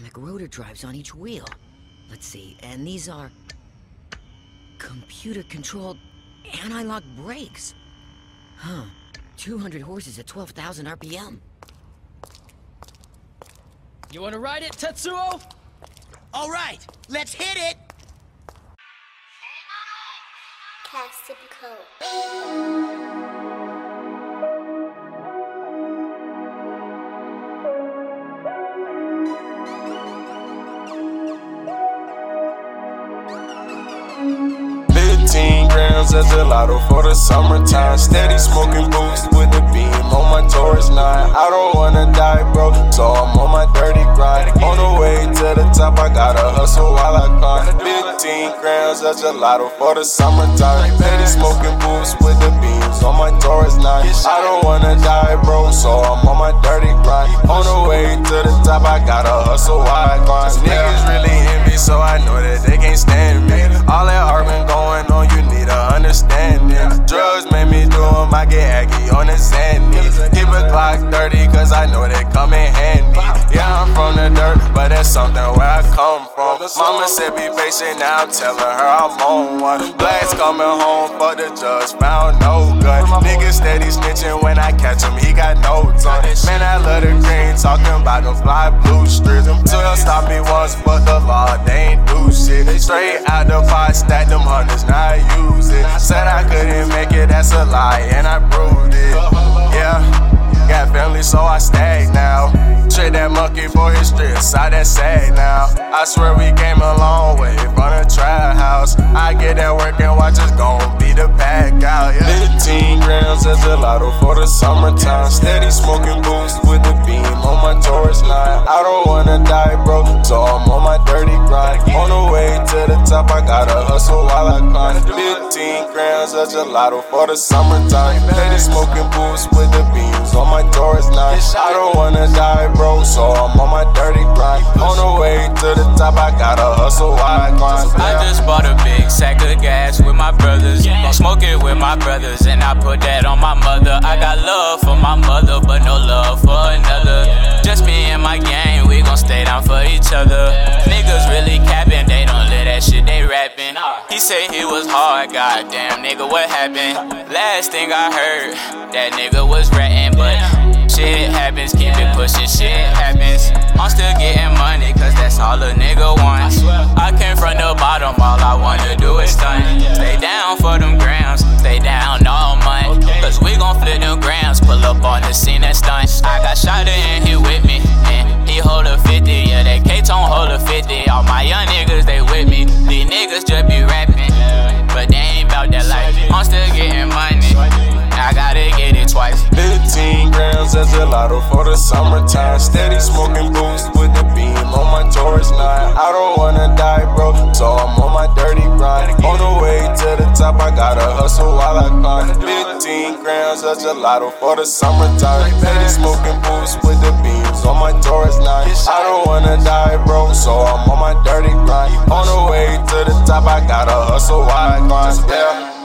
ceramic rotor drives on each wheel. Let's see, and these are computer controlled anti-lock brakes. Huh. 200 horses at 12,000 RPM. You wanna ride it, Tetsuo? All right, let's hit it! Casting grams of gelato for the summertime. Steady smoking boost with the beam on my Taurus 9. I don't wanna die, bro, so I'm on my dirty grind. On the way to the top, I gotta hustle while I climb. 15 grams of gelato for the summertime. Steady smoking boost with the beams on my Taurus 9. I don't wanna die, bro, so I'm on my dirty grind. On the way to the top, I gotta hustle while I climb. Niggas really envy, so I know that they can't stand the sandy. Keep a Glock 30, cause I know they come in handy. Yeah, I'm from the dirt, but that's something where I come from. Mama said be patient, now I'm telling her I'm on one. Blast coming home, but the judge found no gun. Niggas steady snitching when I catch him, he got no tongue. Man, I love the green, talking about them fly blue strips. 12 stopped me once, but the law, they ain't do shit. Straight out the pot, stack them hundreds, now that's a lie, and I proved it. Yeah. Got family, so I stag now. Trade that monkey for his strips, I that sag now. I swear we came a long way from the trap house. I get that work and watch us gon' be the pack out. Yeah. 15 grams as a lot of gelato for the summertime. Steady smoking boost with the beam on my Taurus 9. I don't wanna die, bro, so I'm on my dirty grind. On the way to the top, I gotta hustle while I climb. 15 grams of gelato for the summertime. Steady smoking boost with the beams on my Taurus 9. I don't wanna die, bro, so I'm on my dirty grind. On the way to the top, I gotta hustle while I climb. I just bought a big sack of gas with my brothers. Gon' smoke it with my brothers, and I put that on my mother. I got love for my mother, but no love for another. Say he was hard, goddamn nigga, what happened? Last thing I heard, that nigga was ratting, but shit happens, keep it pushing, shit happens. I'm still getting money, cause that's all a nigga wants. I came from the bottom, all I wanna do is stunt. I'm still getting money, I gotta get it twice. 15 grams of gelato for the summertime. Steady smoking boost with the beam on my Taurus 9. I don't wanna die, bro, so I'm on my dirty grind. On the way to the top, I gotta hustle while I climb. 15 grams of gelato for the summertime. Steady smoking boost with the beams on my Taurus 9. I don't wanna die, bro, so I'm on my dirty grind. On the way to the top, I gotta hustle while I climb. Yeah.